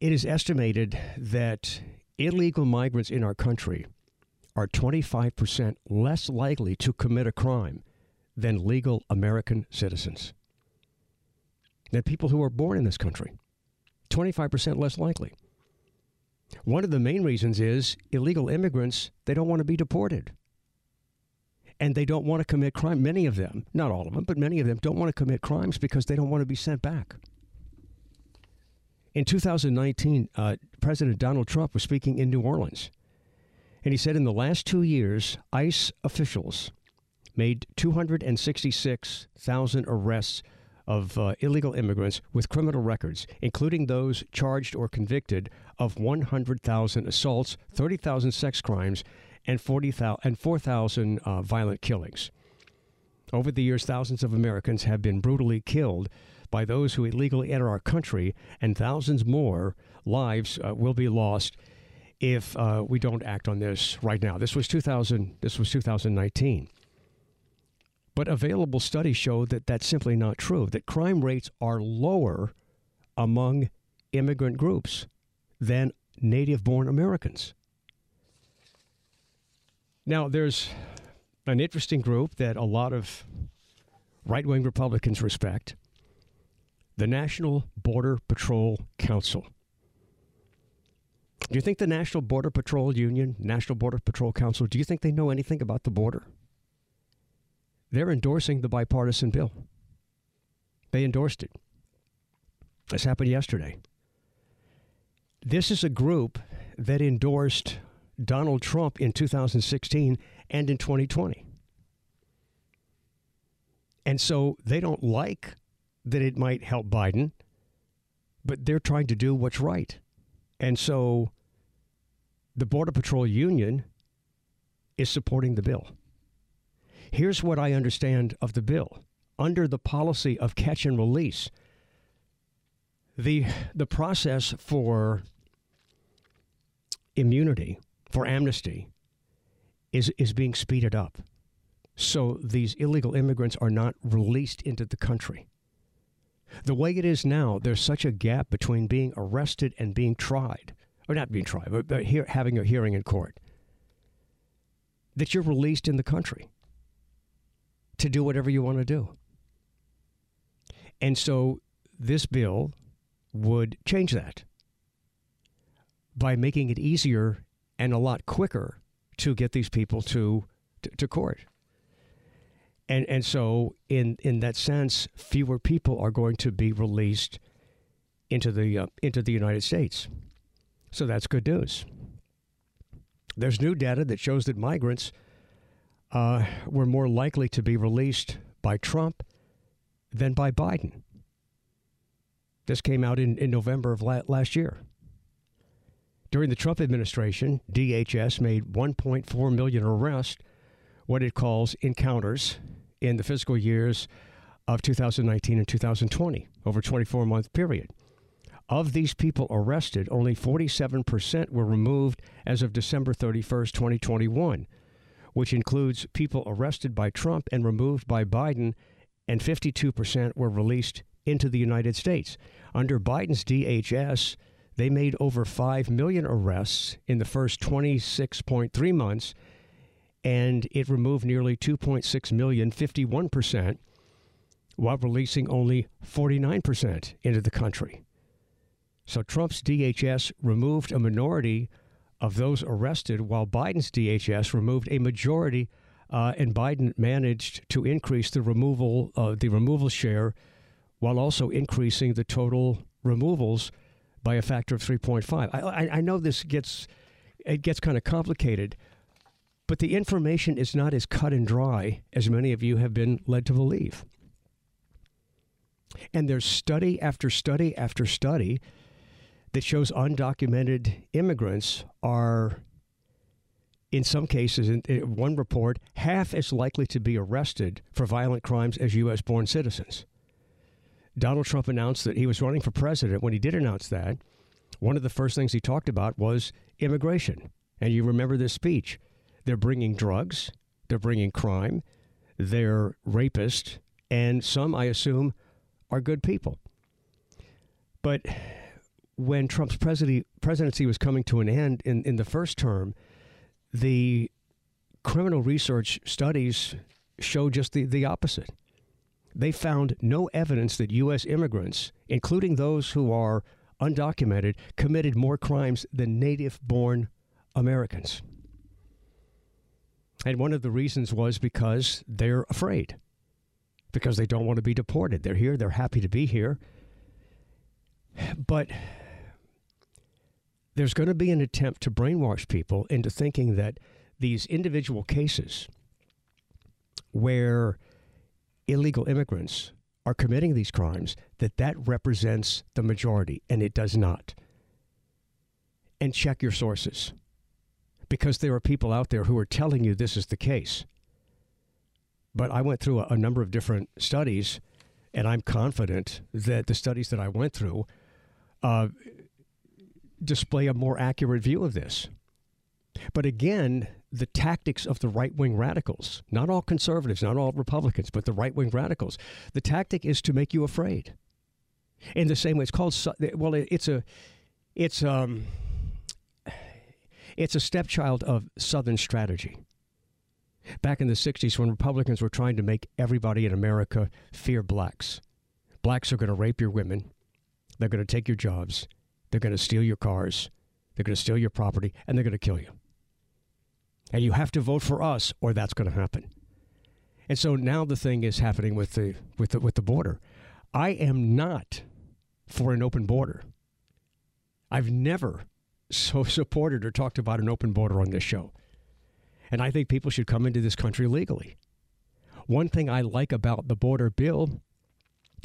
It is estimated that illegal migrants in our country are 25% less likely to commit a crime than legal American citizens. Than people who are born in this country. 25% less likely. One of the main reasons is illegal immigrants, they don't want to be deported. And they don't want to commit crime. Many of them, not all of them, but many of them don't want to commit crimes because they don't want to be sent back. In 2019, uh, President Donald Trump was speaking in New Orleans. And he said in the last two years, ICE officials made 266,000 arrests of uh, illegal immigrants with criminal records, including those charged or convicted of 100,000 assaults, 30,000 sex crimes, and 40,000 and 4,000 uh, violent killings. Over the years, thousands of Americans have been brutally killed by those who illegally enter our country, and thousands more lives uh, will be lost if uh, we don't act on this right now. This was 2000. This was 2019. But available studies show that that's simply not true. That crime rates are lower among immigrant groups than native-born Americans. Now, there's an interesting group that a lot of right-wing Republicans respect the National Border Patrol Council. Do you think the National Border Patrol Union, National Border Patrol Council, do you think they know anything about the border? They're endorsing the bipartisan bill. They endorsed it. This happened yesterday. This is a group that endorsed Donald Trump in 2016 and in 2020. And so they don't like that it might help Biden, but they're trying to do what's right. And so the Border Patrol Union is supporting the bill. Here's what I understand of the bill. Under the policy of catch and release, the the process for immunity, for amnesty, is is being speeded up. So these illegal immigrants are not released into the country. The way it is now, there's such a gap between being arrested and being tried, or not being tried, but, but hear, having a hearing in court, that you're released in the country to do whatever you want to do. And so this bill would change that by making it easier and a lot quicker to get these people to, to, to court. And, and so, in, in that sense, fewer people are going to be released into the, uh, into the United States. So that's good news. There's new data that shows that migrants uh, were more likely to be released by Trump than by Biden. This came out in, in November of la- last year. During the Trump administration, DHS made 1.4 million arrests, what it calls encounters, in the fiscal years of 2019 and 2020, over a 24 month period. Of these people arrested, only 47% were removed as of December 31st, 2021, which includes people arrested by Trump and removed by Biden, and 52% were released into the United States. Under Biden's DHS, they made over 5 million arrests in the first 26.3 months, and it removed nearly 2.6 million, 51%, while releasing only 49% into the country. So Trump's DHS removed a minority of those arrested, while Biden's DHS removed a majority, uh, and Biden managed to increase the removal uh, the removal share, while also increasing the total removals by a factor of 3.5. I, I, I know this gets it gets kind of complicated, but the information is not as cut and dry as many of you have been led to believe. And there's study after study after study that shows undocumented immigrants are, in some cases, in one report, half as likely to be arrested for violent crimes as U.S. born citizens. Donald Trump announced that he was running for president. When he did announce that, one of the first things he talked about was immigration. And you remember this speech. They're bringing drugs, they're bringing crime, they're rapists, and some, I assume, are good people. But when Trump's presidency was coming to an end in, in the first term, the criminal research studies show just the, the opposite. They found no evidence that U.S. immigrants, including those who are undocumented, committed more crimes than native born Americans. And one of the reasons was because they're afraid, because they don't want to be deported. They're here, they're happy to be here. But there's going to be an attempt to brainwash people into thinking that these individual cases where illegal immigrants are committing these crimes that that represents the majority and it does not and check your sources because there are people out there who are telling you this is the case but i went through a, a number of different studies and i'm confident that the studies that i went through uh, display a more accurate view of this. But again, the tactics of the right wing radicals, not all conservatives, not all Republicans, but the right wing radicals, the tactic is to make you afraid. In the same way, it's called, well, it's a, it's, um, it's a stepchild of Southern strategy. Back in the 60s, when Republicans were trying to make everybody in America fear blacks, blacks are going to rape your women, they're going to take your jobs, they're going to steal your cars. They're going to steal your property and they're going to kill you. And you have to vote for us or that's going to happen. And so now the thing is happening with the with the with the border. I am not for an open border. I've never so supported or talked about an open border on this show. And I think people should come into this country legally. One thing I like about the border bill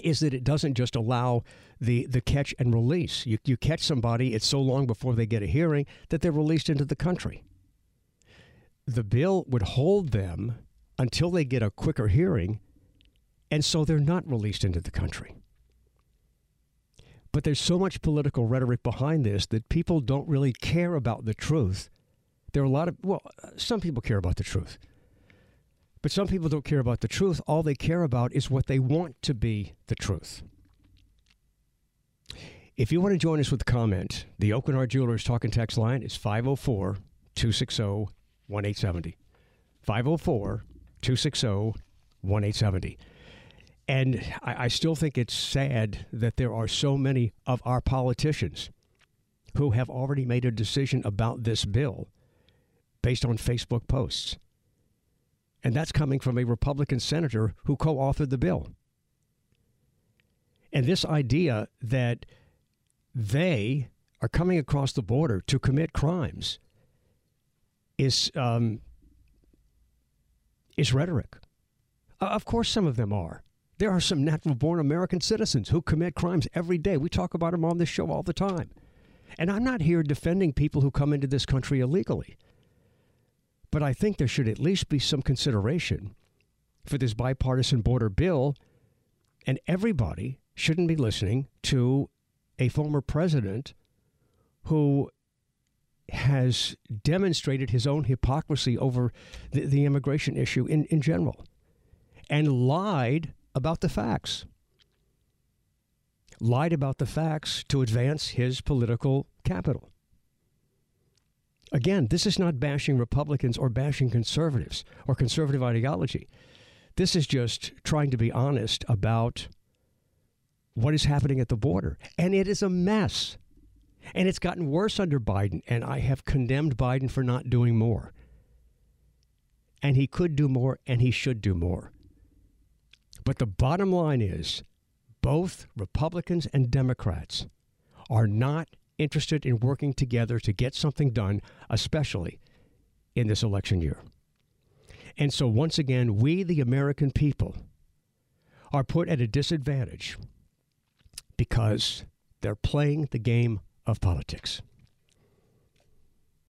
is that it doesn't just allow the, the catch and release. You, you catch somebody, it's so long before they get a hearing that they're released into the country. The bill would hold them until they get a quicker hearing, and so they're not released into the country. But there's so much political rhetoric behind this that people don't really care about the truth. There are a lot of, well, some people care about the truth. But some people don't care about the truth. All they care about is what they want to be the truth. If you want to join us with a comment, the Aucoin Hart Jewelers Talking Text line is 504 260 1870. 504 260 1870. And I, I still think it's sad that there are so many of our politicians who have already made a decision about this bill based on Facebook posts. And that's coming from a Republican senator who co authored the bill. And this idea that they are coming across the border to commit crimes is, um, is rhetoric. of course, some of them are. There are some natural born American citizens who commit crimes every day. We talk about them on this show all the time. And I'm not here defending people who come into this country illegally. But I think there should at least be some consideration for this bipartisan border bill, and everybody shouldn't be listening to a former president who has demonstrated his own hypocrisy over the, the immigration issue in, in general and lied about the facts. Lied about the facts to advance his political capital. Again, this is not bashing Republicans or bashing conservatives or conservative ideology. This is just trying to be honest about what is happening at the border. And it is a mess. And it's gotten worse under Biden. And I have condemned Biden for not doing more. And he could do more, and he should do more. But the bottom line is both Republicans and Democrats are not interested in working together to get something done, especially in this election year. And so, once again, we, the American people, are put at a disadvantage because they're playing the game of politics.